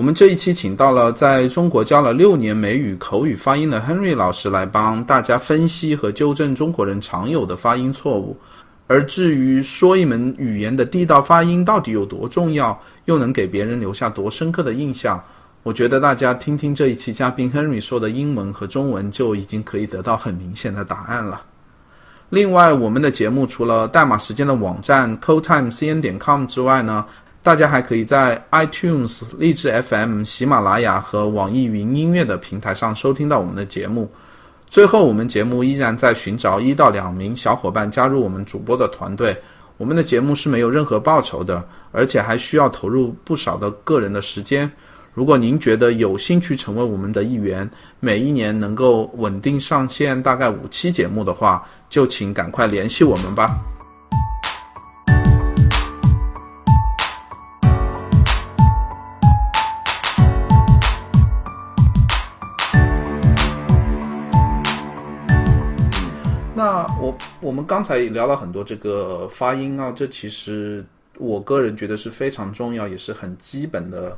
我们这一期请到了在中国教了六年美语口语发音的 Henry 老师来帮大家分析和纠正中国人常有的发音错误。而至于说一门语言的地道发音到底有多重要，又能给别人留下多深刻的印象，我觉得大家听听这一期嘉宾 Henry 说的英文和中文，就已经可以得到很明显的答案了。另外，我们的节目除了代码时间的网站 codetimecn 点 com 之外呢，大家还可以在 iTunes、荔枝 FM、喜马拉雅和网易云音乐的平台上收听到我们的节目。最后，我们节目依然在寻找一到两名小伙伴加入我们主播的团队。我们的节目是没有任何报酬的，而且还需要投入不少的个人的时间。如果您觉得有兴趣成为我们的一员，每一年能够稳定上线大概五期节目的话，就请赶快联系我们吧。我我们刚才也聊了很多这个发音啊，这其实我个人觉得是非常重要，也是很基本的。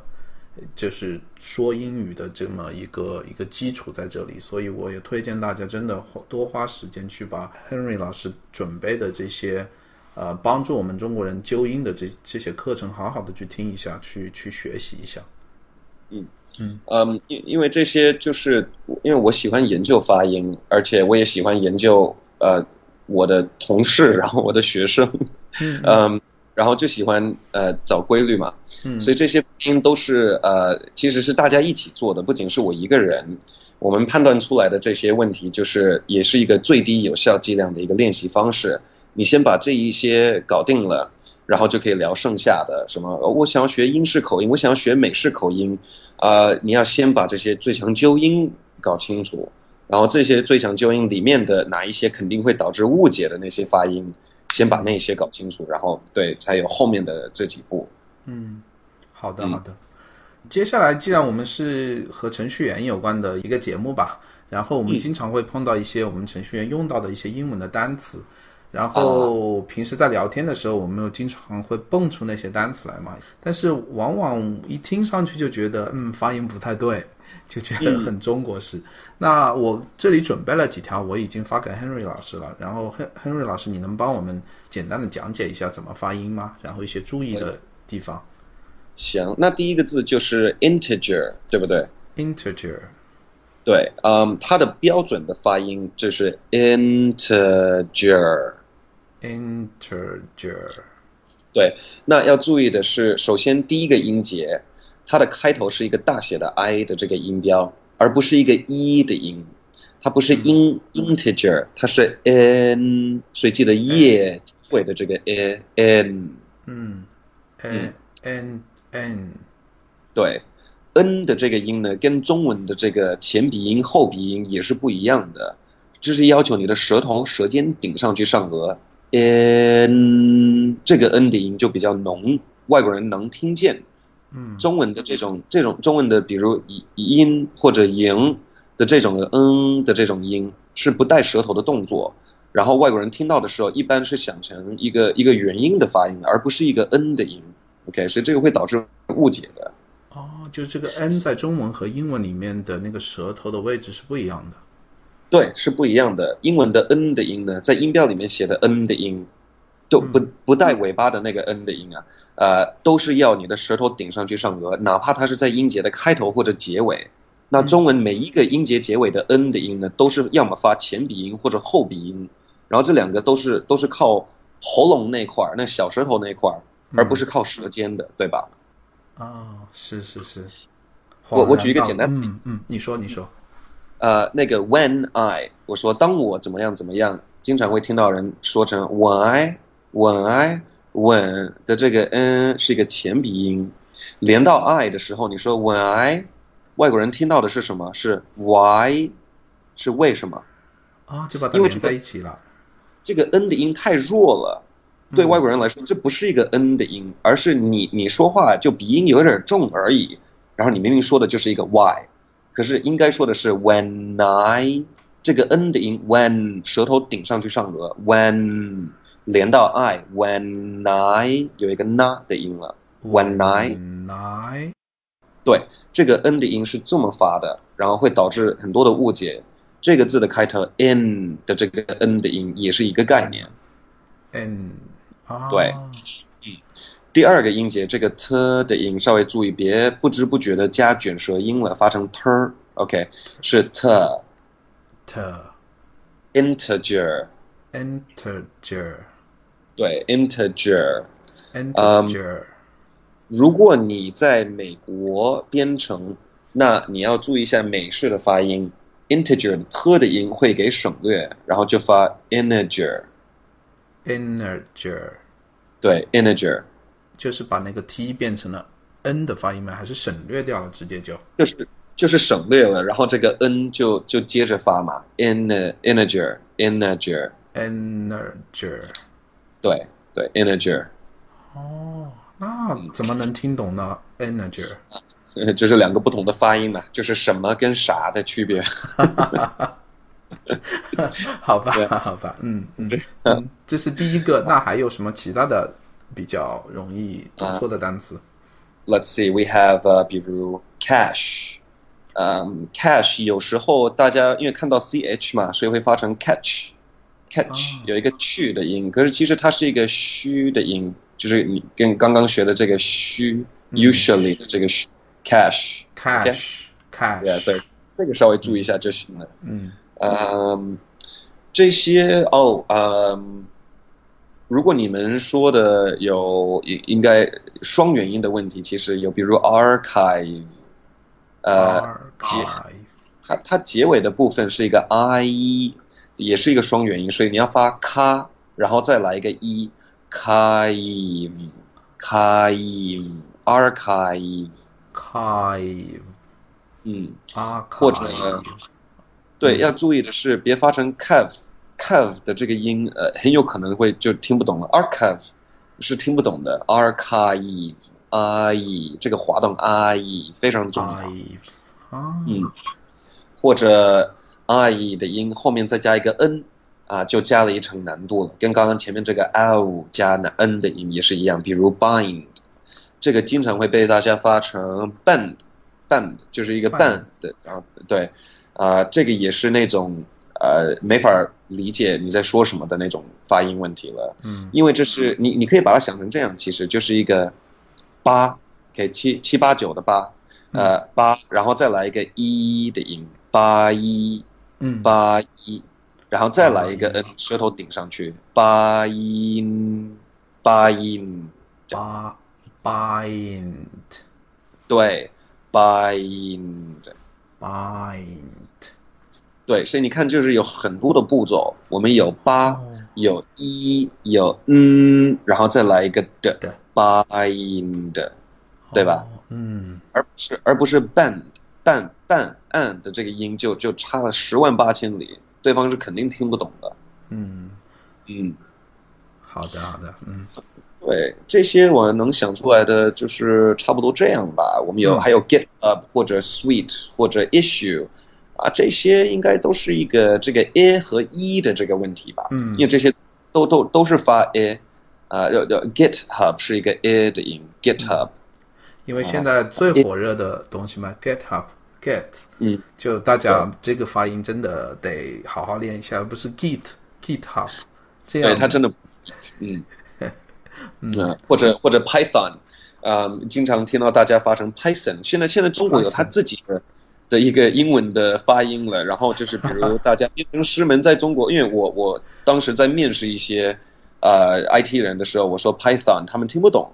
就是说英语的这么一个一个基础在这里，所以我也推荐大家真的多花时间去把 Henry 老师准备的这些，呃，帮助我们中国人纠音的这这些课程，好好的去听一下，去去学习一下。嗯嗯嗯，因因为这些就是因为我喜欢研究发音，而且我也喜欢研究呃我的同事，然后我的学生，嗯。然后就喜欢呃找规律嘛，嗯所以这些音都是呃其实是大家一起做的，不仅是我一个人。我们判断出来的这些问题，就是也是一个最低有效剂量的一个练习方式。你先把这一些搞定了，然后就可以聊剩下的。什么？我想要学英式口音，我想要学美式口音，啊，你要先把这些最强纠音搞清楚，然后这些最强纠音里面的哪一些肯定会导致误解的那些发音。先把那些搞清楚，然后对，才有后面的这几步。嗯，好的，好的。接下来，既然我们是和程序员有关的一个节目吧，然后我们经常会碰到一些我们程序员用到的一些英文的单词，然后平时在聊天的时候，我们又经常会蹦出那些单词来嘛，但是往往一听上去就觉得，嗯，发音不太对。就觉得很中国式。那我这里准备了几条，我已经发给 Henry 老师了。然后 Henry 老师，你能帮我们简单的讲解一下怎么发音吗？然后一些注意的地方。行，那第一个字就是 integer，对不对？integer。对，嗯，它的标准的发音就是 integer。integer。对，那要注意的是，首先第一个音节。它的开头是一个大写的 I 的这个音标，而不是一个一的音，它不是 in integer，它是 n，所以记得 e 尾的这个 n，嗯，n n n，对，n 的这个音呢，跟中文的这个前鼻音后鼻音也是不一样的，这是要求你的舌头舌尖顶上去上颚，n 这个 n 的音就比较浓，外国人能听见。中文的这种这种中文的，比如音或者营的这种嗯的这种音是不带舌头的动作，然后外国人听到的时候一般是想成一个一个元音的发音，而不是一个 n 的音。OK，所以这个会导致误解的。哦，就这个 n 在中文和英文里面的那个舌头的位置是不一样的。对，是不一样的。英文的 n 的音呢，在音标里面写的 n 的音。都不不带尾巴的那个 n 的音啊，呃，都是要你的舌头顶上去上颚，哪怕它是在音节的开头或者结尾。那中文每一个音节结尾的 n 的音呢，都是要么发前鼻音或者后鼻音，然后这两个都是都是靠喉咙那块儿，那小舌头那块儿，而不是靠舌尖的，对吧？啊，是是是。我我举一个简单，嗯嗯，你说你说，呃，那个 when I，我说当我怎么样怎么样，经常会听到人说成 why。稳 i 稳的这个 n 是一个前鼻音，连到 i 的时候，你说稳 i，外国人听到的是什么？是 why，是为什么？啊，就把它连在一起了。这个 n 的音太弱了，对外国人来说，这不是一个 n 的音，而是你你说话就鼻音有点重而已。然后你明明说的就是一个 why，可是应该说的是 when I，这个 n 的音 when 舌头顶上去上颚 when。连到 i，when I 有一个 na 的音了，when I，对，这个 n 的音是这么发的，然后会导致很多的误解。这个字的开头 n 的这个 n 的音也是一个概念。n 啊，对，嗯，第二个音节这个 t 的音稍微注意，别不知不觉的加卷舌音了，发成 t。OK，是 t。t。integer。integer。对，integer。integer。如果你在美国编程，那你要注意一下美式的发音，integer 的 t 的音会给省略，然后就发 integer。integer。对，integer。就是把那个 t 变成了 n 的发音吗？还是省略掉了？直接就就是就是省略了，然后这个 n 就就接着发嘛，integer，integer，integer。对对，integer。哦。那怎么能听懂呢？Integer，这 是两个不同的发音嘛，就是什么跟啥的区别。好吧，好吧，嗯嗯嗯，这是第一个。那还有什么其他的比较容易读错的单词？Let's see, we have 呃，比如 cash，嗯，cash 有时候大家因为看到 ch 嘛，所以会发成 catch，catch 有一个去的音，可是其实它是一个虚的音。就是你跟刚刚学的这个虚，usually 的这个 cash，cash，cash，对，这个稍微注意一下就行了。嗯，嗯，这些哦，嗯，如果你们说的有应应该双元音的问题，其实有，比如 archive，呃，结，它它结尾的部分是一个 i，也是一个双元音，所以你要发咔，然后再来一个一。archive, archive, archive, archive，嗯，啊，或者，对，要注意的是，别发成 cave，cave 的这个音，呃，很有可能会就听不懂了。archive 是听不懂的，archive，i，这个滑动 i 非常重要。嗯，或者 i 的音后面再加一个 n。啊，就加了一层难度了，跟刚刚前面这个 l 加 n 的音也是一样。比如 bind，这个经常会被大家发成 band，band 就是一个 band 的啊，对，啊，这个也是那种呃没法理解你在说什么的那种发音问题了。嗯，因为这是你你可以把它想成这样，其实就是一个八，给七七八九的八，呃八，然后再来一个一的音，八一，嗯，八一。然后再来一个 n，舌头顶上去，八音，八音，八八音，对，八音，八音，对，所以你看，就是有很多的步骤，我们有八，有一，有嗯，然后再来一个的，八音的，对吧？嗯，而不是而不是 band，band，band，and 的这个音就就差了十万八千里。对方是肯定听不懂的。嗯嗯，好的好的，嗯，对这些我能想出来的就是差不多这样吧。我们有还有 get up 或者 sweet 或者 issue 啊，这些应该都是一个这个 a 和 e 的这个问题吧。嗯，因为这些都都都是发 a 啊，要要 GitHub 是一个 a 的音，GitHub。因为现在最火热的东西嘛，get up。get，嗯，就大家这个发音真的得好好练一下，而不是 git github，这样。对，它真的，嗯，嗯，或者或者 Python，啊，经常听到大家发成 Python。现在现在中国有他自己的的一个英文的发音了。然后就是比如大家编程师们在中国，因为我我当时在面试一些呃 IT 人的时候，我说 Python，他们听不懂。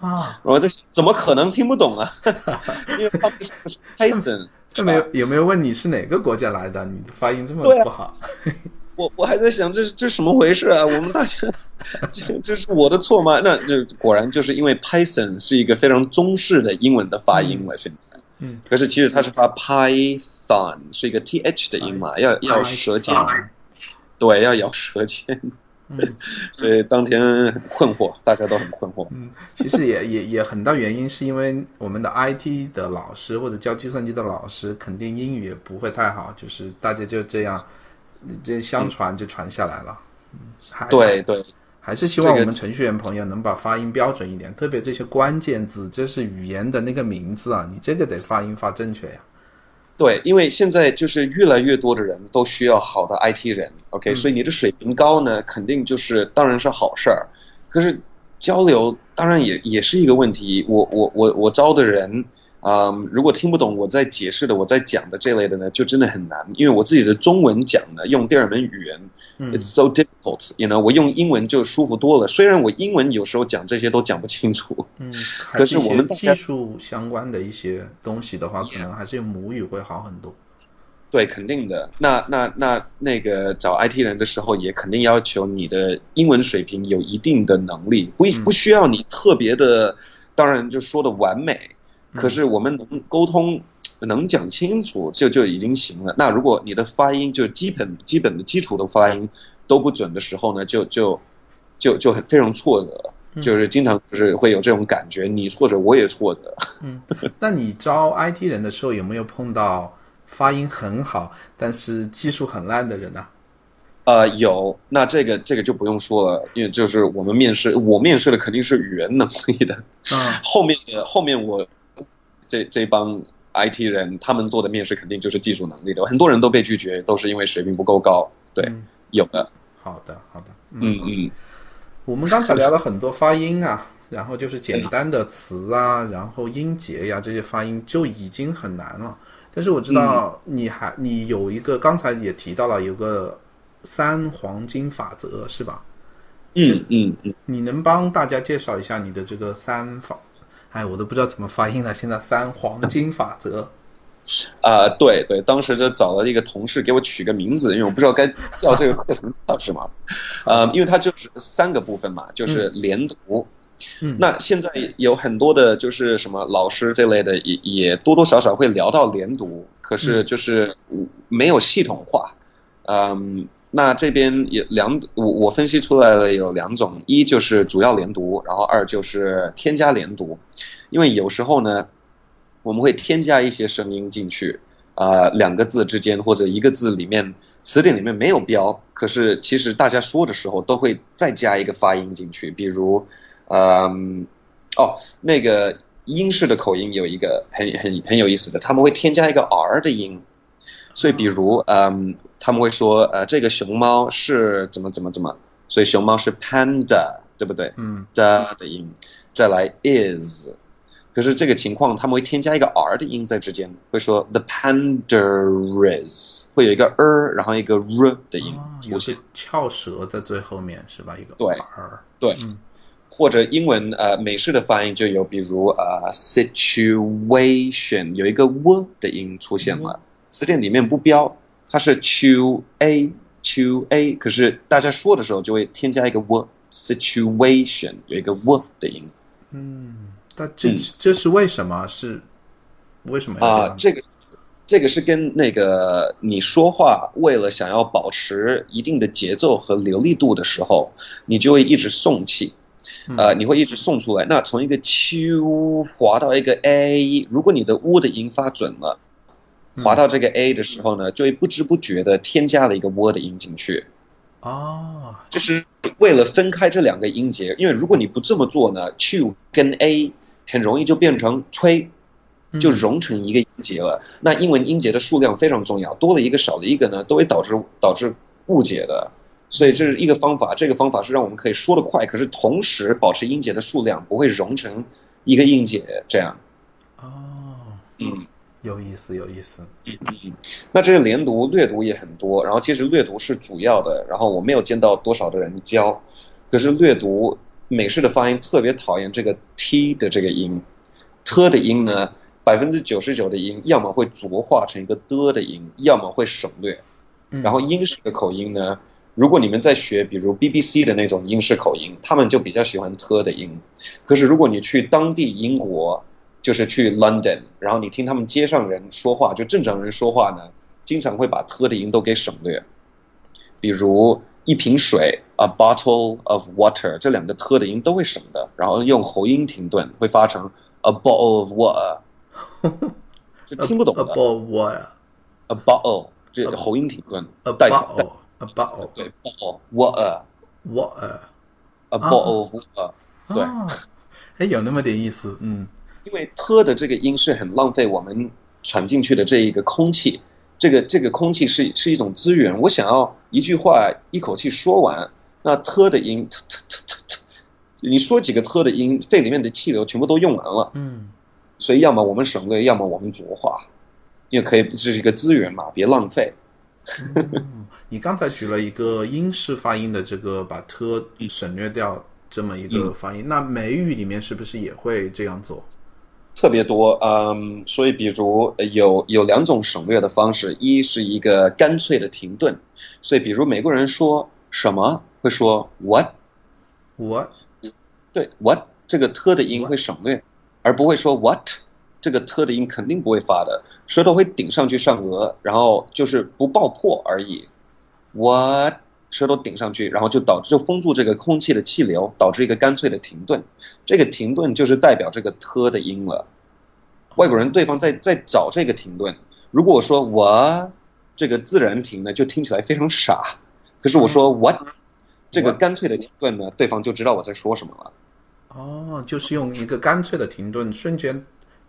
啊！我这怎么可能听不懂啊？因为他们是 Python。他没有有没有问你是哪个国家来的？你的发音这么不好。我我还在想，这是这什么回事啊？我们大家，这这是我的错吗？那就果然就是因为 Python 是一个非常中式的英文的发音了。现在，嗯，可是其实它是发 Python，是一个 th 的音嘛，要要舌尖，对，要咬舌尖。所以当天很困惑，大家都很困惑。嗯，其实也也也很大原因是因为我们的 IT 的老师或者教计算机的老师肯定英语也不会太好，就是大家就这样，这相传就传下来了。嗯对对，还是希望我们程序员朋友能把发音标准一点，特别这些关键字，这是语言的那个名字啊，你这个得发音发正确呀。对，因为现在就是越来越多的人都需要好的 IT 人，OK，所以你的水平高呢，肯定就是当然是好事儿。可是交流当然也也是一个问题。我我我我招的人。啊，如果听不懂我在解释的、我在讲的这类的呢，就真的很难。因为我自己的中文讲的用第二门语言，it's so difficult，you know，我用英文就舒服多了。虽然我英文有时候讲这些都讲不清楚，嗯，可是我们技术相关的一些东西的话，可能还是用母语会好很多。对，肯定的。那那那那个找 IT 人的时候，也肯定要求你的英文水平有一定的能力，不不需要你特别的，当然就说的完美。可是我们能沟通，能讲清楚就就已经行了。那如果你的发音就基本基本的基础的发音都不准的时候呢，就就就就很非常挫折，就是经常就是会有这种感觉，你挫折我也挫折。嗯，那你招 IT 人的时候有没有碰到发音很好但是技术很烂的人呢？呃，有。那这个这个就不用说了，因为就是我们面试，我面试的肯定是语言能力的。嗯，后面的后面我。这这帮 IT 人，他们做的面试肯定就是技术能力的，很多人都被拒绝，都是因为水平不够高。对，有的。好的，好的。嗯嗯。我们刚才聊了很多发音啊，然后就是简单的词啊，然后音节呀，这些发音就已经很难了。但是我知道你还你有一个，刚才也提到了有个三黄金法则，是吧？嗯嗯嗯。你能帮大家介绍一下你的这个三法？哎，我都不知道怎么发音了。现在三黄金法则，啊，对对，当时就找了一个同事给我取个名字，因为我不知道该叫这个课程叫什么。呃，因为它就是三个部分嘛，就是连读。嗯，那现在有很多的，就是什么老师这类的，也也多多少少会聊到连读，可是就是没有系统化。嗯。那这边有两，我我分析出来了有两种，一就是主要连读，然后二就是添加连读，因为有时候呢，我们会添加一些声音进去，啊，两个字之间或者一个字里面词典里面没有标，可是其实大家说的时候都会再加一个发音进去，比如，嗯，哦，那个英式的口音有一个很很很有意思的，他们会添加一个 r 的音。所以，比如，嗯，他们会说，呃，这个熊猫是怎么怎么怎么，所以熊猫是 panda，对不对？嗯。的的音，再来 is，可是这个情况他们会添加一个 r 的音在之间，会说 the panda is，会有一个 er，然后一个 r 的音出现，翘舌在最后面是吧？一个对。r，对，或者英文呃美式的发音就有，比如呃 situation 有一个 w 的音出现了。词典里面不标，它是 to a to a，可是大家说的时候就会添加一个 w situation 有一个 w 的音。嗯，那这这是为什么？是为什么啊？这个这个是跟那个你说话为了想要保持一定的节奏和流利度的时候，你就会一直送气，呃，你会一直送出来。那从一个 to 滑到一个 a，如果你的 w 的音发准了。滑到这个 a 的时候呢，就会不知不觉的添加了一个 w 的音进去，哦，就是为了分开这两个音节，因为如果你不这么做呢，to 跟 a 很容易就变成吹，就融成一个音节了。那英文音节的数量非常重要，多了一个少了一个呢，都会导致导致误解的。所以这是一个方法，这个方法是让我们可以说得快，可是同时保持音节的数量不会融成一个音节，这样。哦，嗯。有意思，有意思。嗯嗯，那这个连读、略读也很多，然后其实略读是主要的，然后我没有见到多少的人教。可是略读美式的发音特别讨厌这个 t 的这个音，t 的音呢，百分之九十九的音要么会浊化成一个的的音，要么会省略。然后英式的口音呢，如果你们在学比如 BBC 的那种英式口音，他们就比较喜欢 t 的音。可是如果你去当地英国，就是去 London，然后你听他们街上人说话，就正常人说话呢，经常会把特的音都给省略。比如一瓶水，a bottle of water，这两个特的音都会省的，然后用喉音停顿，会发成 a bottle of water，就听不懂的。a bottle of water，a bottle，这个喉音停顿。a bottle，a bottle，对 bottle water，water，a bottle of water，对，哎，有那么点意思，嗯，因为特的这个音是很浪费我们喘进去的这一个空气，这个这个空气是是一种资源，我想要一句话一口气说完，那特的音你说几个特的音，肺里面的气流全部都用完了，嗯，所以要么我们省略，要么我们浊化，因为可以这是一个资源嘛，别浪费。你刚才举了一个英式发音的这个把 t 省略掉这么一个发音，那美语里面是不是也会这样做？特别多，嗯，所以比如有有两种省略的方式，一是一个干脆的停顿，所以比如美国人说什么会说 what，what，对 what 这个 t 的音会省略，而不会说 what。这个 t 的音肯定不会发的，舌头会顶上去上颚，然后就是不爆破而已。我舌头顶上去，然后就导致就封住这个空气的气流，导致一个干脆的停顿。这个停顿就是代表这个 t 的音了。外国人对方在在找这个停顿。如果我说我这个自然停呢，就听起来非常傻。可是我说 what 这个干脆的停顿呢，对方就知道我在说什么了。哦，就是用一个干脆的停顿，瞬间。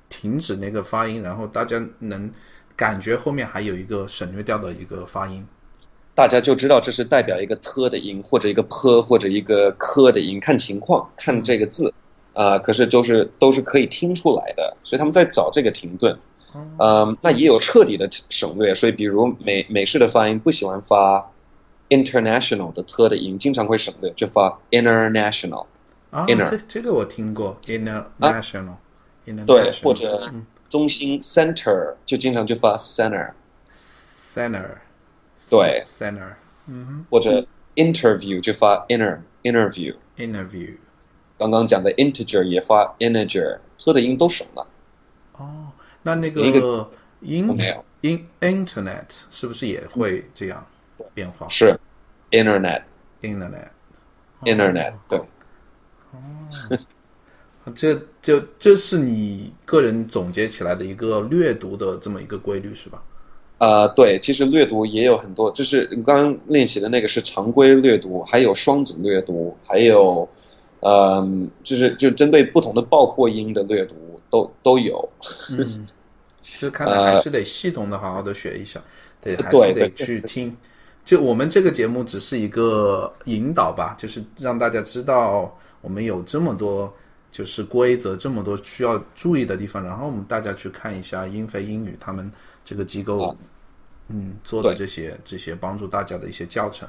停止那个发音，然后大家能感觉后面还有一个省略掉的一个发音，大家就知道这是代表一个 t 的音，或者一个 p 或者一个 k 的音，看情况，看这个字啊。可是就是都是可以听出来的，所以他们在找这个停顿。嗯，那也有彻底的省略，所以比如美美式的发音不喜欢发 international 的 t 的音，经常会省略，就发 international。啊，这这个我听过 international。对，或者中心 center 就经常就发 center，center，对，center，嗯，或者 interview 就发 inner，interview，interview，刚刚讲的 integer 也发 integer，喝的音都省了。哦，那那个 in，in，internet 是不是也会这样变化？是，internet，internet，internet，对。哦。这就这是你个人总结起来的一个略读的这么一个规律是吧？啊，对，其实略读也有很多，就是你刚刚练习的那个是常规略读，还有双子略读，还有，嗯，就是就针对不同的爆破音的略读都都有。嗯，就看来 还是得系统的好好的学一下，对，还是得去听。就我们这个节目只是一个引导吧，就是让大家知道我们有这么多。就是规则这么多需要注意的地方，然后我们大家去看一下英飞英语他们这个机构，嗯，做的这些这些帮助大家的一些教程。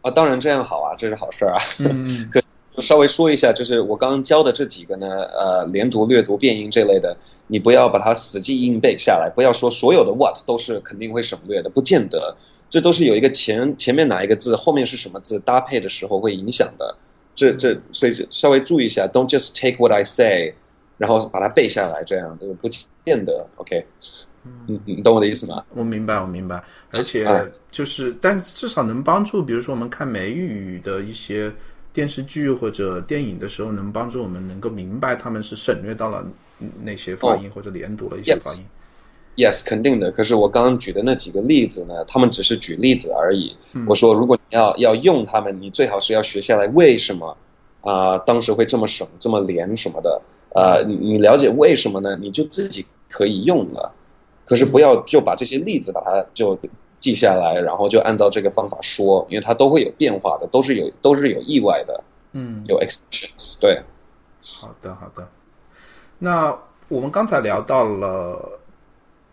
啊，当然这样好啊，这是好事儿啊。嗯，可稍微说一下，就是我刚刚教的这几个呢，呃，连读、略读、变音这类的，你不要把它死记硬背下来，不要说所有的 what 都是肯定会省略的，不见得，这都是有一个前前面哪一个字，后面是什么字搭配的时候会影响的。这这，所以稍微注意一下，Don't just take what I say，然后把它背下来，这样不见得 OK。嗯，你懂我的意思吗？我明白，我明白。而且就是，但是至少能帮助，比如说我们看美语的一些电视剧或者电影的时候，能帮助我们能够明白他们是省略到了那些发音或者连读了一些发音。Yes，肯定的。可是我刚刚举的那几个例子呢，他们只是举例子而已。我说，如果你要要用他们，你最好是要学下来为什么啊，当时会这么省、这么连什么的。呃，你你了解为什么呢？你就自己可以用了。可是不要就把这些例子把它就记下来，然后就按照这个方法说，因为它都会有变化的，都是有都是有意外的。嗯，有 exceptions。对。好的，好的。那我们刚才聊到了。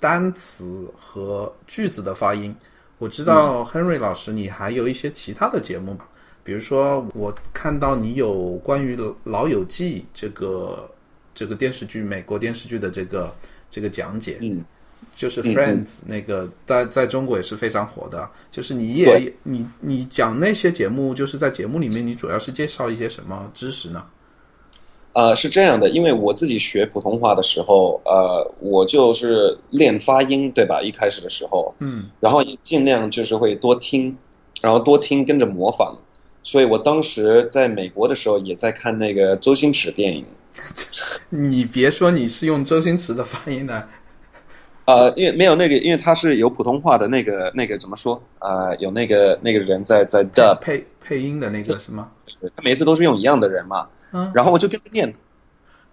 单词和句子的发音，我知道 Henry 老师，你还有一些其他的节目比如说，我看到你有关于《老友记》这个这个电视剧，美国电视剧的这个这个讲解，嗯，就是 Friends 那个在在中国也是非常火的。就是你也你你讲那些节目，就是在节目里面，你主要是介绍一些什么知识呢？呃，是这样的，因为我自己学普通话的时候，呃，我就是练发音，对吧？一开始的时候，嗯，然后尽量就是会多听，然后多听跟着模仿，所以我当时在美国的时候也在看那个周星驰电影。你别说你是用周星驰的发音的，呃，因为没有那个，因为他是有普通话的那个那个怎么说？呃，有那个那个人在在的配配音的那个是吗？他每次都是用一样的人嘛，嗯，然后我就跟他念，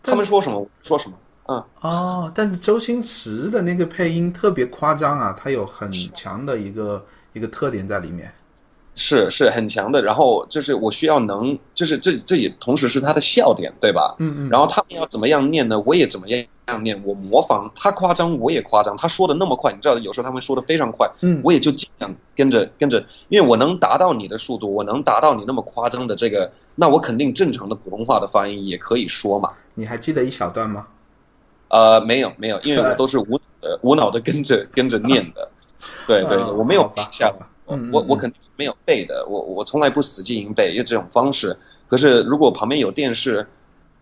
他们说什么我说什么，嗯，哦，但是周星驰的那个配音特别夸张啊，他有很强的一个一个特点在里面。是是很强的，然后就是我需要能，就是这这也同时是他的笑点，对吧？嗯嗯。然后他们要怎么样念呢？我也怎么样念，我模仿他夸张，我也夸张。他说的那么快，你知道，有时候他们说的非常快，嗯，我也就尽量跟着跟着，因为我能达到你的速度，我能达到你那么夸张的这个，那我肯定正常的普通话的发音也可以说嘛。你还记得一小段吗？呃，没有没有，因为我都是无呃无脑的跟着跟着念的，对对，我没有下。我我肯定没有背的，我我从来不死记硬背，用这种方式。可是如果旁边有电视，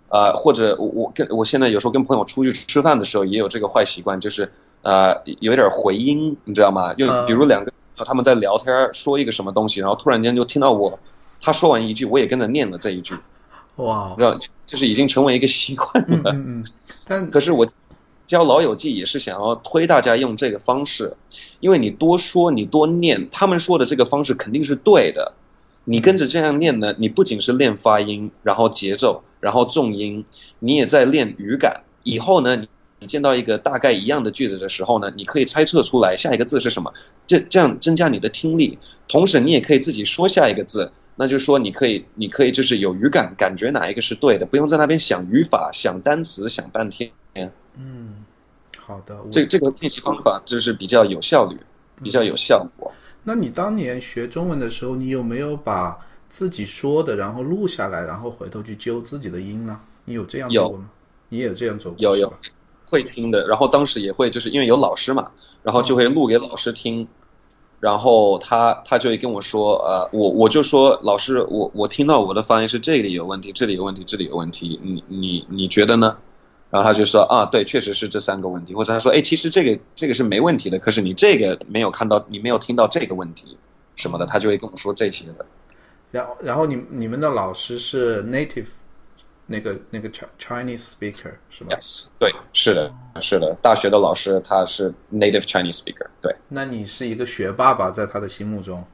呃，或者我我跟我现在有时候跟朋友出去吃饭的时候，也有这个坏习惯，就是呃有点回音，你知道吗？就比如两个他们在聊天，说一个什么东西，然后突然间就听到我他说完一句，我也跟着念了这一句，哇，知道就是已经成为一个习惯了。嗯嗯，但可是我。教老友记也是想要推大家用这个方式，因为你多说，你多念，他们说的这个方式肯定是对的。你跟着这样念呢，你不仅是练发音，然后节奏，然后重音，你也在练语感。以后呢，你你见到一个大概一样的句子的时候呢，你可以猜测出来下一个字是什么，这这样增加你的听力。同时，你也可以自己说下一个字，那就是说你可以，你可以就是有语感，感觉哪一个是对的，不用在那边想语法、想单词、想半天。嗯，好的，这这个练习方法就是比较有效率，比较有效果。那你当年学中文的时候，你有没有把自己说的然后录下来，然后回头去揪自己的音呢？你有这样做过吗？你也有这样做过？有有，会听的。然后当时也会，就是因为有老师嘛，然后就会录给老师听，然后他他就会跟我说，呃，我我就说老师，我我听到我的发音是这里有问题，这里有问题，这里有问题，你你你觉得呢？然后他就说啊，对，确实是这三个问题，或者他说，哎，其实这个这个是没问题的，可是你这个没有看到，你没有听到这个问题什么的，他就会跟我说这些的。然后，然后你你们的老师是 native 那个那个 Chinese speaker 是吗？Yes，对，是的，是的，大学的老师他是 native Chinese speaker，对。那你是一个学霸吧，在他的心目中？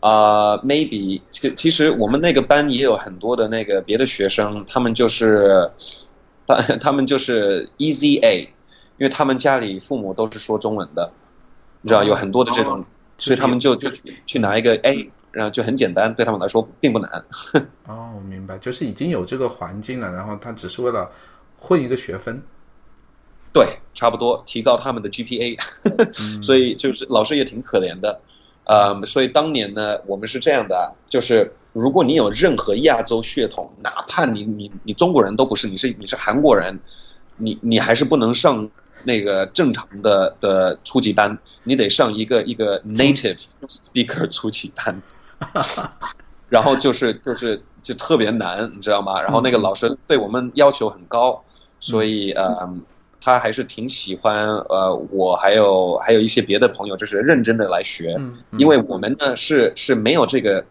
啊，maybe，其实我们那个班也有很多的那个别的学生，他们就是。他他们就是 easy A，因为他们家里父母都是说中文的，你知道有很多的这种，所以他们就就去拿一个 A，然后就很简单，对他们来说并不难。哦，我明白，就是已经有这个环境了，然后他只是为了混一个学分。对，差不多提高他们的 GPA，所以就是老师也挺可怜的。呃，所以当年呢，我们是这样的，就是如果你有任何亚洲血统，哪怕你你你中国人都不是，你是你是韩国人，你你还是不能上那个正常的的初级班，你得上一个一个 native speaker 初级班，然后就是就是就特别难，你知道吗？然后那个老师对我们要求很高，所以呃。他还是挺喜欢，呃，我还有还有一些别的朋友，就是认真的来学，因为我们呢是是没有这个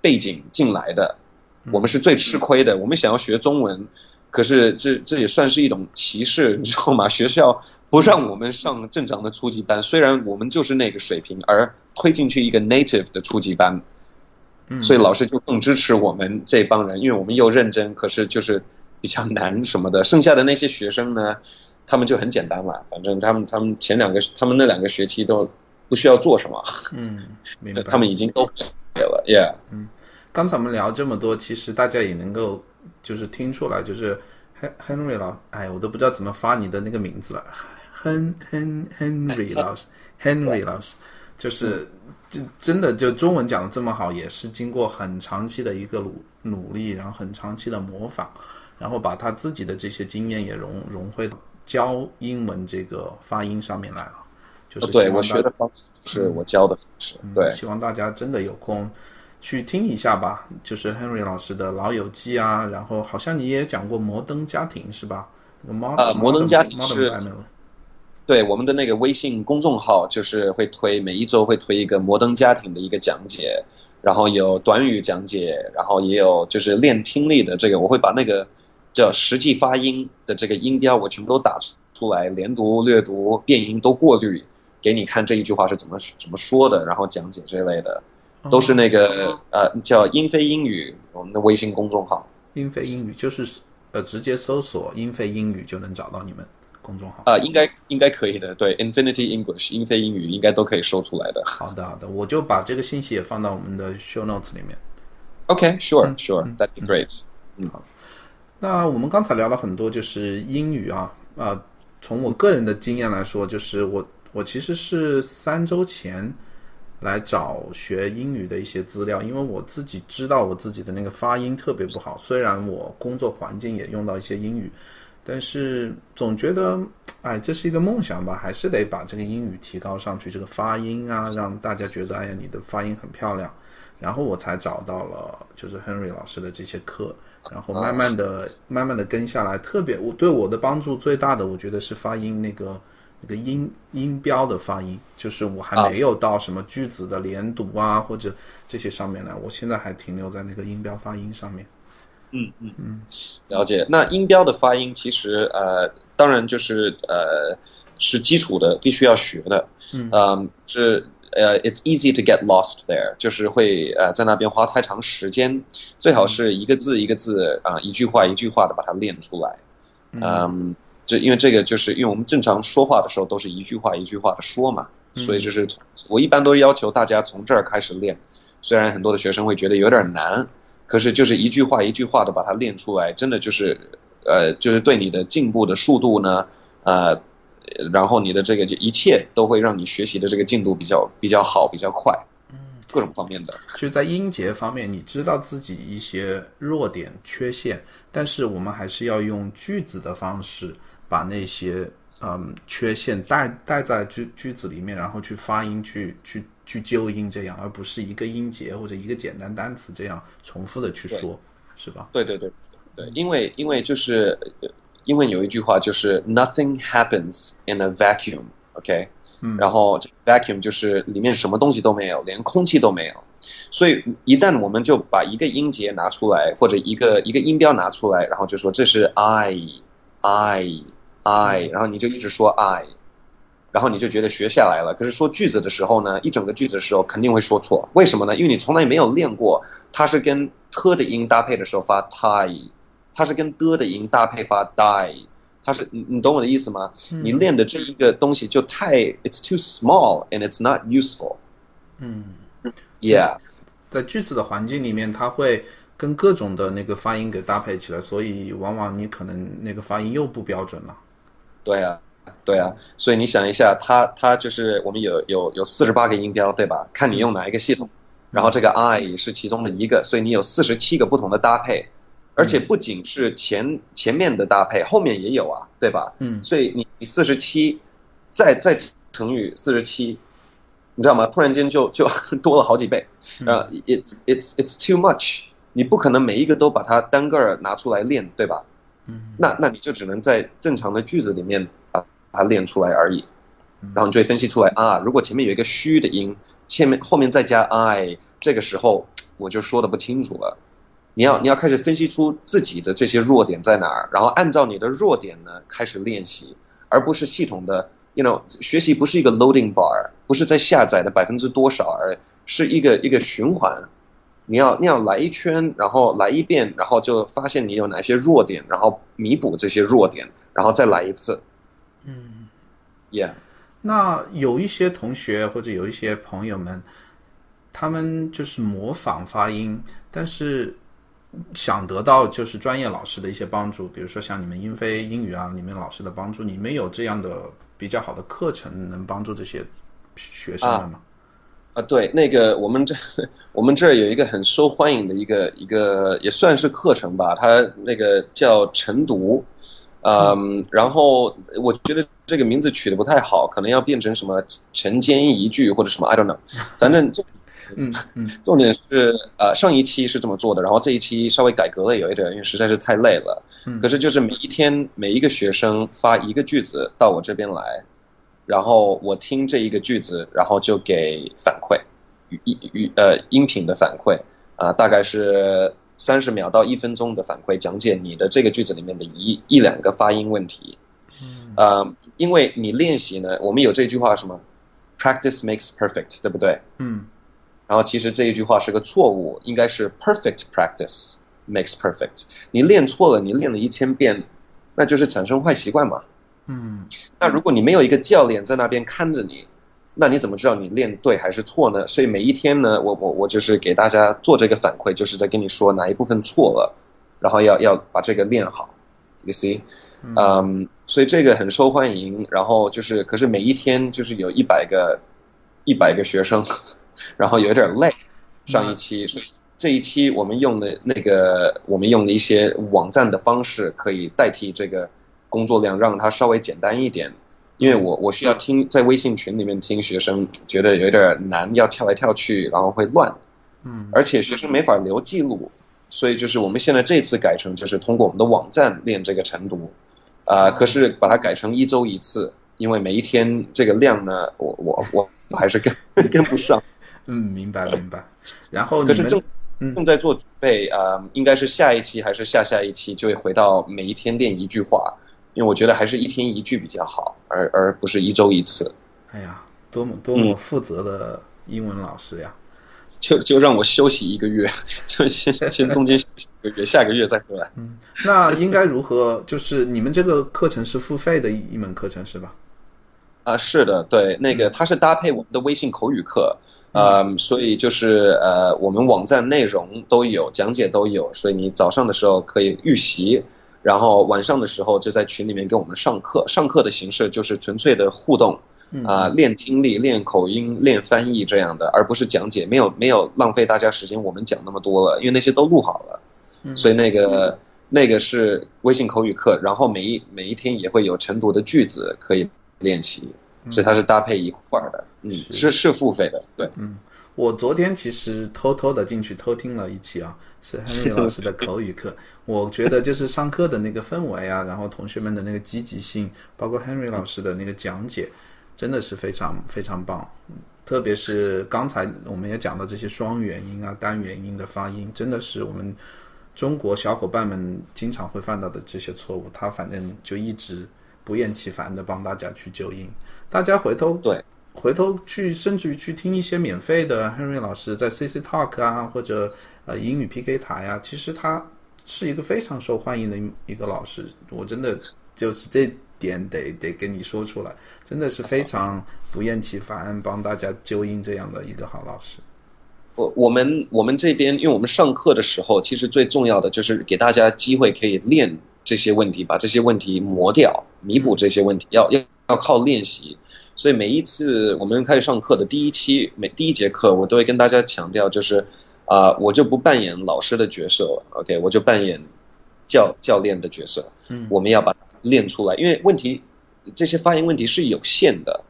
背景进来的，我们是最吃亏的。我们想要学中文，可是这这也算是一种歧视，你知道吗？学校不让我们上正常的初级班，虽然我们就是那个水平，而推进去一个 native 的初级班，所以老师就更支持我们这帮人，因为我们又认真，可是就是比较难什么的。剩下的那些学生呢？他们就很简单嘛，反正他们他们前两个他们那两个学期都不需要做什么，嗯，明白。他们已经都给了，Yeah。嗯，刚才我们聊这么多，其实大家也能够就是听出来，就是 Henry 老，哎，我都不知道怎么发你的那个名字了，Hen Hen Henry 老师，Henry 老师，就是就真的就中文讲的这么好，也是经过很长期的一个努努力，然后很长期的模仿，然后把他自己的这些经验也融融汇。教英文这个发音上面来了，就是对我学的方式是我教的方式。对，希望大家真的有空去听一下吧。就是 Henry 老师的《老友记》啊，然后好像你也讲过《摩登家庭》是吧？那个啊，《摩登家庭》是。对，我们的那个微信公众号就是会推每一周会推一个《摩登家庭》的一个讲解，然后有短语讲解，然后也有就是练听力的这个，我会把那个。叫实际发音的这个音标，我全部都打出来，连读、略读、变音都过滤给你看。这一句话是怎么怎么说的，然后讲解这类的。都是那个呃叫英飞英语，我们的微信公众号。英飞英语就是呃直接搜索英飞英语就能找到你们公众号。啊，应该应该可以的，对，Infinity English 英飞英语应该都可以搜出来的。好的好的，我就把这个信息也放到我们的 show notes 里面。OK，sure，sure，that'd be great。嗯，好。那我们刚才聊了很多，就是英语啊，啊，从我个人的经验来说，就是我我其实是三周前来找学英语的一些资料，因为我自己知道我自己的那个发音特别不好，虽然我工作环境也用到一些英语，但是总觉得，哎，这是一个梦想吧，还是得把这个英语提高上去，这个发音啊，让大家觉得，哎呀，你的发音很漂亮，然后我才找到了就是 Henry 老师的这些课。然后慢慢的、慢慢的跟下来，特别我对我的帮助最大的，我觉得是发音那个那个音音标的发音，就是我还没有到什么句子的连读啊或者这些上面来，我现在还停留在那个音标发音上面。嗯嗯嗯，了解。那音标的发音其实呃，当然就是呃是基础的，必须要学的。嗯，是。呃，it's easy to get lost there，就是会呃在那边花太长时间，最好是一个字一个字啊，一句话一句话的把它练出来。嗯，这因为这个就是因为我们正常说话的时候都是一句话一句话的说嘛，所以就是我一般都是要求大家从这儿开始练。虽然很多的学生会觉得有点难，可是就是一句话一句话的把它练出来，真的就是呃就是对你的进步的速度呢呃。然后你的这个就一切都会让你学习的这个进度比较比较好，比较快，嗯，各种方面的。就在音节方面，你知道自己一些弱点、缺陷，但是我们还是要用句子的方式把那些嗯缺陷带带在句句子里面，然后去发音、去去去纠音，这样，而不是一个音节或者一个简单单词这样重复的去说，是吧？对对对对，因为因为就是。因为有一句话就是 “nothing happens in a vacuum”，OK，嗯然后 vacuum 就是里面什么东西都没有，连空气都没有。所以一旦我们就把一个音节拿出来，或者一个一个音标拿出来，然后就说这是 I，I，I，然后你就一直说 I，然后你就觉得学下来了。可是说句子的时候呢，一整个句子的时候肯定会说错。为什么呢？因为你从来没有练过，它是跟 t 的音搭配的时候发 tie。它是跟的的音搭配发 die，它是你你懂我的意思吗？你练的这一个东西就太 it's too small and it's not useful。嗯，yeah，在句子的环境里面，它会跟各种的那个发音给搭配起来，所以往往你可能那个发音又不标准了。对啊，对啊，所以你想一下，它它就是我们有有有四十八个音标，对吧？看你用哪一个系统，然后这个 I 是其中的一个，所以你有四十七个不同的搭配。而且不仅是前前面的搭配，后面也有啊，对吧？嗯，所以你你四十七，再再乘以四十七，你知道吗？突然间就就 多了好几倍啊！It's it's it's too much，你不可能每一个都把它单个儿拿出来练，对吧？嗯，那那你就只能在正常的句子里面把它练出来而已，然后你就会分析出来啊，如果前面有一个虚的音，前面后面再加 I，这个时候我就说的不清楚了。你要你要开始分析出自己的这些弱点在哪儿，然后按照你的弱点呢开始练习，而不是系统的，you know，学习不是一个 loading bar，不是在下载的百分之多少，而是一个一个循环。你要你要来一圈，然后来一遍，然后就发现你有哪些弱点，然后弥补这些弱点，然后再来一次。嗯，Yeah。那有一些同学或者有一些朋友们，他们就是模仿发音，但是。想得到就是专业老师的一些帮助，比如说像你们英飞英语啊，你们老师的帮助，你们有这样的比较好的课程能帮助这些学生们吗？啊，对，那个我们这 我们这儿有一个很受欢迎的一个一个也算是课程吧，它那个叫晨读，嗯，然后我觉得这个名字取得不太好，可能要变成什么晨间一句或者什么，I don't know，反正就。嗯嗯，重点是呃上一期是这么做的，然后这一期稍微改革了有一点，因为实在是太累了。嗯，可是就是每一天每一个学生发一个句子到我这边来，然后我听这一个句子，然后就给反馈，语语呃音频的反馈啊，大概是三十秒到一分钟的反馈，讲解你的这个句子里面的一一两个发音问题。嗯，呃，因为你练习呢，我们有这句话什么，practice makes perfect，对不对？嗯。然后其实这一句话是个错误，应该是 perfect practice makes perfect。你练错了，你练了一千遍，那就是产生坏习惯嘛。嗯，那如果你没有一个教练在那边看着你，那你怎么知道你练对还是错呢？所以每一天呢，我我我就是给大家做这个反馈，就是在跟你说哪一部分错了，然后要要把这个练好。You see，嗯，所以这个很受欢迎。然后就是，可是每一天就是有一百个一百个学生，然后有点累。上一期，所以这一期我们用的那个，我们用的一些网站的方式可以代替这个工作量，让它稍微简单一点。因为我我需要听在微信群里面听学生觉得有点难，要跳来跳去，然后会乱。嗯，而且学生没法留记录。所以就是我们现在这次改成就是通过我们的网站练这个晨读，啊，可是把它改成一周一次，因为每一天这个量呢，我我我还是跟跟不上。嗯，明白明白。然后可是正正在做准备啊，应该是下一期还是下下一期就会回到每一天练一句话，因为我觉得还是一天一句比较好，而而不是一周一次。哎呀，多么多么负责的英文老师呀！就就让我休息一个月，就先先中间休息一个月，下个月再回来。嗯，那应该如何？就是你们这个课程是付费的一一门课程是吧？啊，是的，对，那个它是搭配我们的微信口语课，呃，所以就是呃，我们网站内容都有，讲解都有，所以你早上的时候可以预习，然后晚上的时候就在群里面给我们上课。上课的形式就是纯粹的互动。啊，练听力、练口音、练翻译这样的，而不是讲解，没有没有浪费大家时间。我们讲那么多了，因为那些都录好了，所以那个那个是微信口语课，然后每一每一天也会有晨读的句子可以练习，所以它是搭配一块儿的。嗯，是是付费的，对。嗯，我昨天其实偷偷的进去偷听了一期啊，是 Henry 老师的口语课。我觉得就是上课的那个氛围啊，然后同学们的那个积极性，包括 Henry 老师的那个讲解。真的是非常非常棒，特别是刚才我们也讲到这些双元音啊、单元音的发音，真的是我们中国小伙伴们经常会犯到的这些错误。他反正就一直不厌其烦的帮大家去纠音。大家回头对回头去，甚至于去听一些免费的 Henry 老师在 CC Talk 啊，或者呃英语 PK 台呀，其实他是一个非常受欢迎的一个老师。我真的就是这。点得得跟你说出来，真的是非常不厌其烦帮大家纠音这样的一个好老师。我我们我们这边，因为我们上课的时候，其实最重要的就是给大家机会可以练这些问题，把这些问题磨掉，弥补这些问题，要要要靠练习。所以每一次我们开始上课的第一期，每第一节课，我都会跟大家强调，就是啊，我就不扮演老师的角色，OK，我就扮演教教练的角色。嗯，我们要把。练出来，因为问题，这些发音问题是有限的，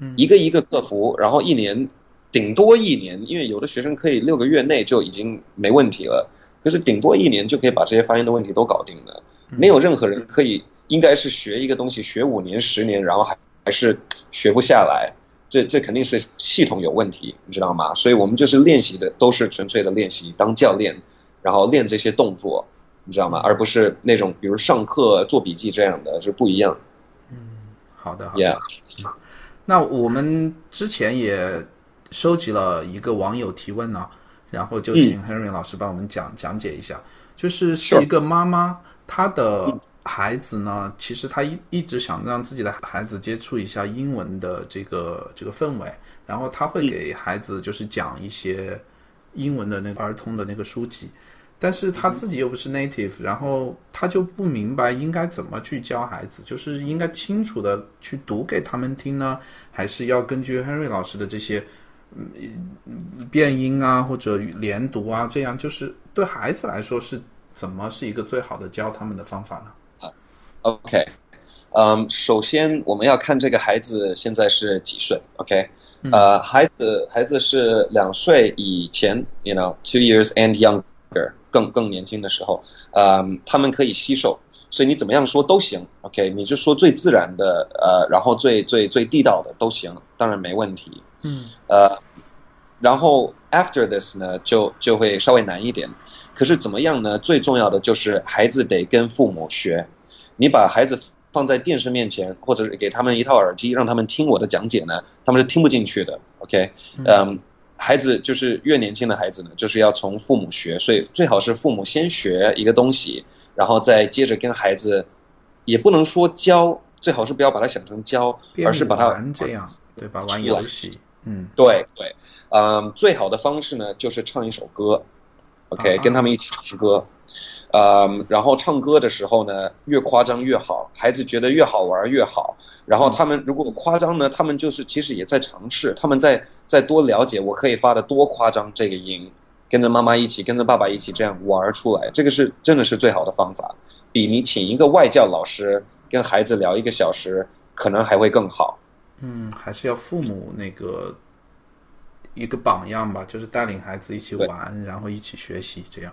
嗯一个一个克服，然后一年，顶多一年，因为有的学生可以六个月内就已经没问题了，可是顶多一年就可以把这些发音的问题都搞定了，没有任何人可以，应该是学一个东西学五年十年，然后还还是学不下来，这这肯定是系统有问题，你知道吗？所以我们就是练习的都是纯粹的练习，当教练，然后练这些动作。你知道吗？而不是那种比如上课做笔记这样的，是不一样。嗯，好的，好的。那我们之前也收集了一个网友提问呢，然后就请 Henry 老师帮我们讲讲解一下。就是是一个妈妈，他的孩子呢，其实他一一直想让自己的孩子接触一下英文的这个这个氛围，然后他会给孩子就是讲一些英文的那个儿童的那个书籍。但是他自己又不是 native，然后他就不明白应该怎么去教孩子，就是应该清楚的去读给他们听呢，还是要根据 Henry 老师的这些嗯变音啊或者连读啊，这样就是对孩子来说是怎么是一个最好的教他们的方法呢？啊，OK，嗯，首先我们要看这个孩子现在是几岁，OK，呃，孩子孩子是两岁以前，you know，two years and younger，。更更年轻的时候，呃，他们可以吸收，所以你怎么样说都行，OK，你就说最自然的，呃，然后最最最地道的都行，当然没问题。嗯，呃，然后 after this 呢，就就会稍微难一点。可是怎么样呢？最重要的就是孩子得跟父母学。你把孩子放在电视面前，或者是给他们一套耳机，让他们听我的讲解呢，他们是听不进去的，OK，嗯。孩子就是越年轻的孩子呢，就是要从父母学，所以最好是父母先学一个东西，然后再接着跟孩子，也不能说教，最好是不要把它想成教，而是把它玩这样，对吧？玩游戏，嗯，对对，嗯，最好的方式呢，就是唱一首歌，OK，跟他们一起唱歌。呃，然后唱歌的时候呢，越夸张越好，孩子觉得越好玩越好。然后他们如果夸张呢，他们就是其实也在尝试，他们在在多了解我可以发的多夸张这个音，跟着妈妈一起，跟着爸爸一起这样玩出来，这个是真的是最好的方法，比你请一个外教老师跟孩子聊一个小时，可能还会更好。嗯，还是要父母那个一个榜样吧，就是带领孩子一起玩，然后一起学习这样。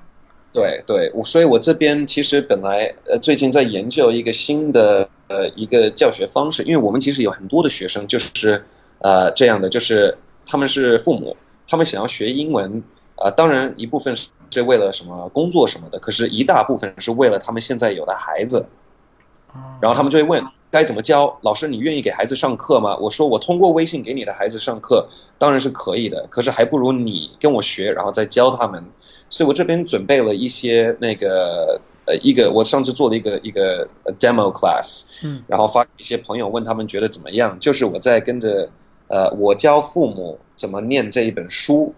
对对，我所以，我这边其实本来呃，最近在研究一个新的呃一个教学方式，因为我们其实有很多的学生就是呃这样的，就是他们是父母，他们想要学英文，呃，当然一部分是是为了什么工作什么的，可是一大部分是为了他们现在有的孩子，然后他们就会问该怎么教，老师你愿意给孩子上课吗？我说我通过微信给你的孩子上课当然是可以的，可是还不如你跟我学，然后再教他们。所以我这边准备了一些那个呃一个我上次做了一个一个 demo class，嗯，然后发给一些朋友问他们觉得怎么样，就是我在跟着呃我教父母怎么念这一本书，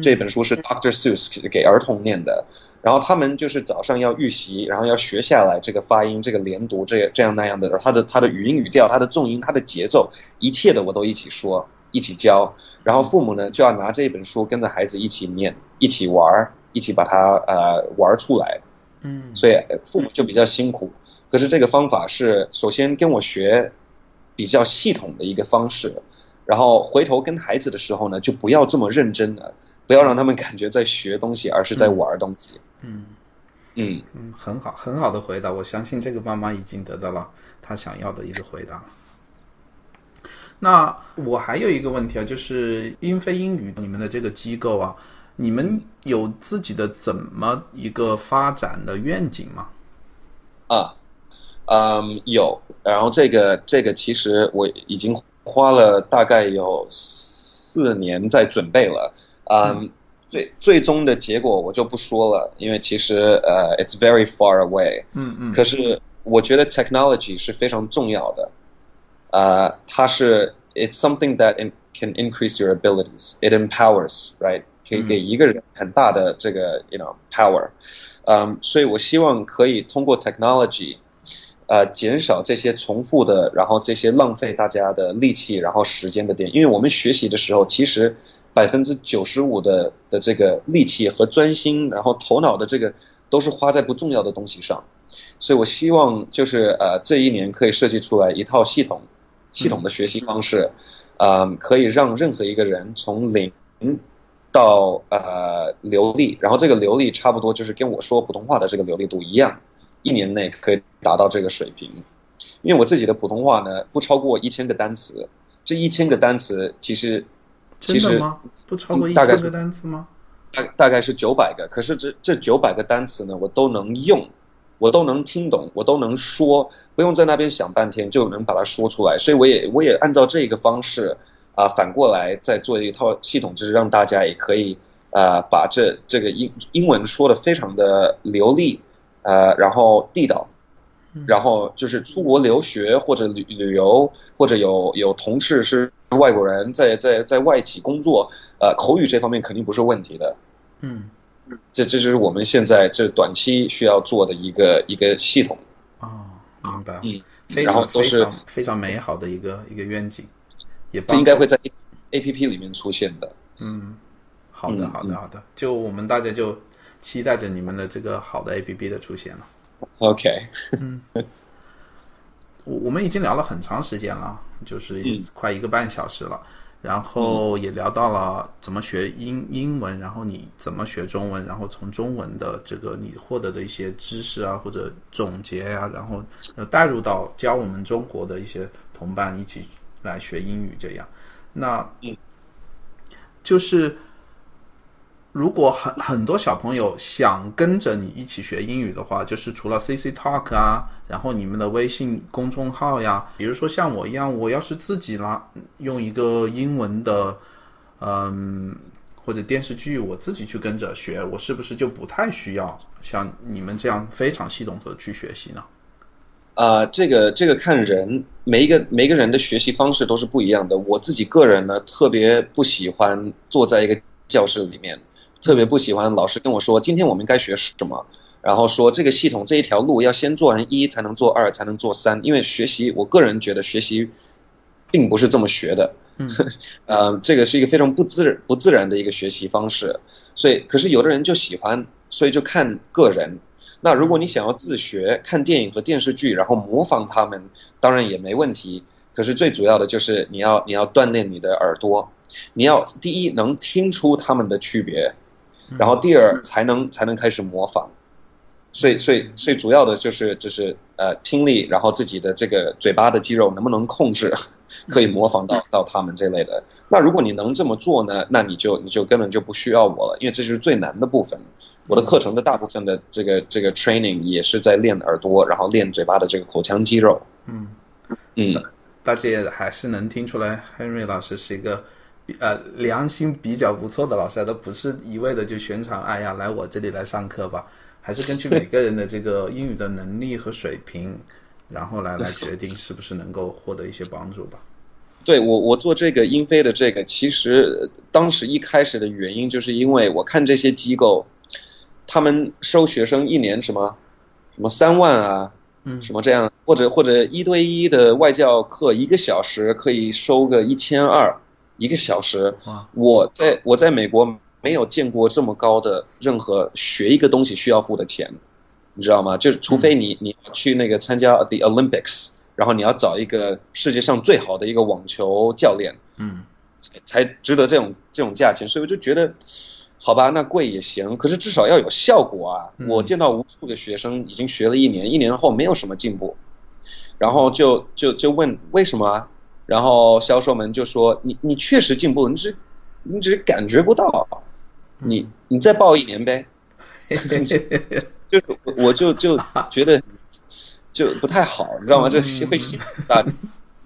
这本书是 Dr. Seuss 给儿童念的，然后他们就是早上要预习，然后要学下来这个发音、这个连读这这样那样的，然后他的他的语音语调、他的重音、他的节奏，一切的我都一起说。一起教，然后父母呢就要拿这本书跟着孩子一起念，一起玩，一起把它呃玩出来。嗯，所以父母就比较辛苦。可是这个方法是首先跟我学比较系统的一个方式，然后回头跟孩子的时候呢，就不要这么认真了，不要让他们感觉在学东西，而是在玩东西。嗯嗯嗯，很好，很好的回答。我相信这个妈妈已经得到了她想要的一个回答。那我还有一个问题啊，就是英非英语你们的这个机构啊，你们有自己的怎么一个发展的愿景吗？啊，嗯，有。然后这个这个其实我已经花了大概有四年在准备了。嗯，最最终的结果我就不说了，因为其实呃，it's very far away。嗯嗯。可是我觉得 technology 是非常重要的。呃，它是 it's something that can increase your abilities. It empowers, right? 可以给一个人很大的这个 you know power. 嗯，所以我希望可以通过 technology，呃，减少这些重复的，然后这些浪费大家的力气，然后时间的点。因为我们学习的时候，其实百分之九十五的的这个力气和专心，然后头脑的这个都是花在不重要的东西上。所以我希望就是呃，这一年可以设计出来一套系统。系统的学习方式，呃，可以让任何一个人从零到呃流利，然后这个流利差不多就是跟我说普通话的这个流利度一样，一年内可以达到这个水平。因为我自己的普通话呢不超过一千个单词，这一千个单词其实其实吗？不超过一千个单词吗？大大概是九百个，可是这这九百个单词呢，我都能用。我都能听懂，我都能说，不用在那边想半天就能把它说出来。所以我也我也按照这个方式啊，反过来再做一套系统，就是让大家也可以啊，把这这个英英文说的非常的流利，呃，然后地道，然后就是出国留学或者旅旅游，或者有有同事是外国人在在在外企工作，呃，口语这方面肯定不是问题的。嗯。这这就是我们现在这短期需要做的一个一个系统。哦，明白。嗯，非常都是非常美好的一个一个愿景，也这应该会在 A P P 里面出现的。嗯，好的，好的，好的。就我们大家就期待着你们的这个好的 A P P 的出现了。OK。嗯，我我们已经聊了很长时间了，就是快一个半小时了。然后也聊到了怎么学英英文，然后你怎么学中文，然后从中文的这个你获得的一些知识啊，或者总结呀，然后带入到教我们中国的一些同伴一起来学英语这样。那，就是。如果很很多小朋友想跟着你一起学英语的话，就是除了 CC Talk 啊，然后你们的微信公众号呀，比如说像我一样，我要是自己啦，用一个英文的嗯，或者电视剧我自己去跟着学，我是不是就不太需要像你们这样非常系统的去学习呢？啊，这个这个看人，每一个每一个人的学习方式都是不一样的。我自己个人呢，特别不喜欢坐在一个教室里面，特别不喜欢老师跟我说今天我们该学什么，然后说这个系统这一条路要先做完一才能做二才能做三，因为学习，我个人觉得学习并不是这么学的。嗯，呃，这个是一个非常不自不自然的一个学习方式。所以，可是有的人就喜欢，所以就看个人。那如果你想要自学看电影和电视剧，然后模仿他们，当然也没问题。可是最主要的就是你要你要锻炼你的耳朵，你要第一能听出他们的区别，然后第二才能才能开始模仿。所以所以最主要的就是就是呃听力，然后自己的这个嘴巴的肌肉能不能控制，可以模仿到到他们这类的。那如果你能这么做呢，那你就你就根本就不需要我了，因为这就是最难的部分。我的课程的大部分的这个这个 training 也是在练耳朵，然后练嘴巴的这个口腔肌肉。嗯嗯，大家也还是能听出来，Henry 老师是一个呃良心比较不错的老师，都不是一味的就宣传，哎呀，来我这里来上课吧，还是根据每个人的这个英语的能力和水平，然后来来决定是不是能够获得一些帮助吧。对我，我做这个英飞的这个，其实当时一开始的原因就是因为我看这些机构。他们收学生一年什么，什么三万啊，嗯，什么这样，或者或者一对一的外教课，一个小时可以收个一千二一个小时。我在我在美国没有见过这么高的任何学一个东西需要付的钱，你知道吗？就是除非你你去那个参加 the Olympics，然后你要找一个世界上最好的一个网球教练，嗯，才值得这种这种价钱。所以我就觉得。好吧，那贵也行，可是至少要有效果啊！我见到无数的学生已经学了一年，一年后没有什么进步，然后就就就问为什么，然后销售们就说你你确实进步了，你只你只是感觉不到，你你再报一年呗，就是我就就觉得就不太好，你知道吗？这会心大家。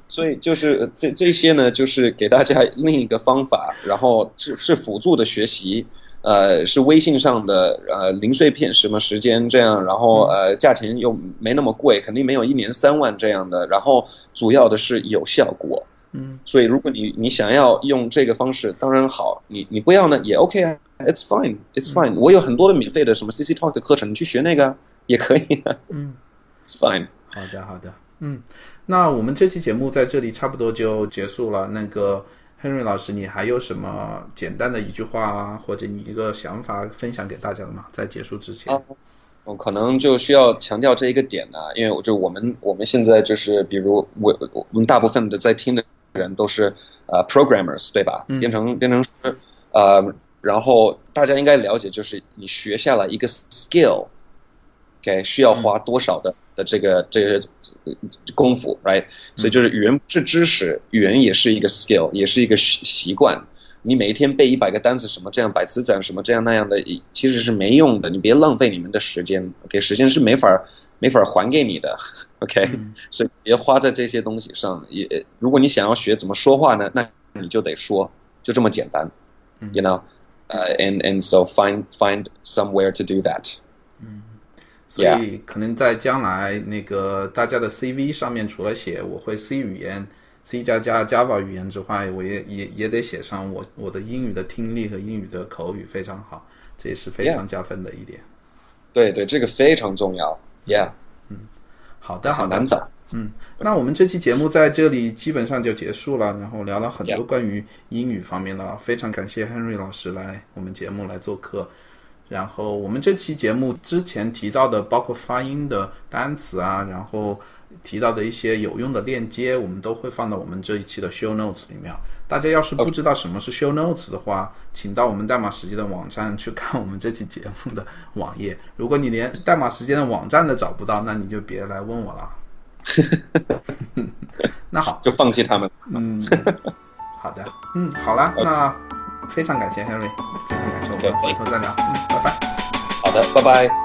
所以就是这这些呢，就是给大家另一个方法，然后是是辅助的学习。呃，是微信上的呃零碎片，什么时间这样，然后呃价钱又没那么贵，肯定没有一年三万这样的，然后主要的是有效果，嗯，所以如果你你想要用这个方式，当然好，你你不要呢也 OK 啊，It's fine，It's fine，我有很多的免费的什么 CC Talk 的课程，你去学那个也可以啊，嗯，It's fine，好的好的，嗯，那我们这期节目在这里差不多就结束了，那个。Henry 老师，你还有什么简单的一句话啊，或者你一个想法分享给大家的吗？在结束之前，我可能就需要强调这一个点呢，因为我就我们我们现在就是，比如我我们大部分的在听的人都是呃 programmers 对吧？编程编程师，呃，然后大家应该了解，就是你学下来一个 skill。OK，需要花多少的的这个这个功夫，right？所以就是语言是知识，语言也是一个 skill，也是一个习惯。你每一天背一百个单词，什么这样百词斩什么这样那样的，其实是没用的。你别浪费你们的时间，OK？时间是没法没法还给你的，OK？所以别花在这些东西上。也如果你想要学怎么说话呢，那你就得说，就这么简单，you know？呃，and and so find find somewhere to do that。所以可能在将来那个大家的 CV 上面，除了写我会 C 语言、C 加加 Java 语言之外，我也也也得写上我我的英语的听力和英语的口语非常好，这也是非常加分的一点。对对，这个非常重要。Yeah，嗯，好的好的，难找。嗯，那我们这期节目在这里基本上就结束了，然后聊了很多关于英语方面的，非常感谢 Henry 老师来我们节目来做客。然后我们这期节目之前提到的，包括发音的单词啊，然后提到的一些有用的链接，我们都会放到我们这一期的 show notes 里面。大家要是不知道什么是 show notes 的话，请到我们代码时间的网站去看我们这期节目的网页。如果你连代码时间的网站都找不到，那你就别来问我了。那好，就放弃他们。嗯，好的，嗯，好了，那。非常感谢 Henry，非常感谢，我们回头再聊，嗯，拜拜。好的，拜拜。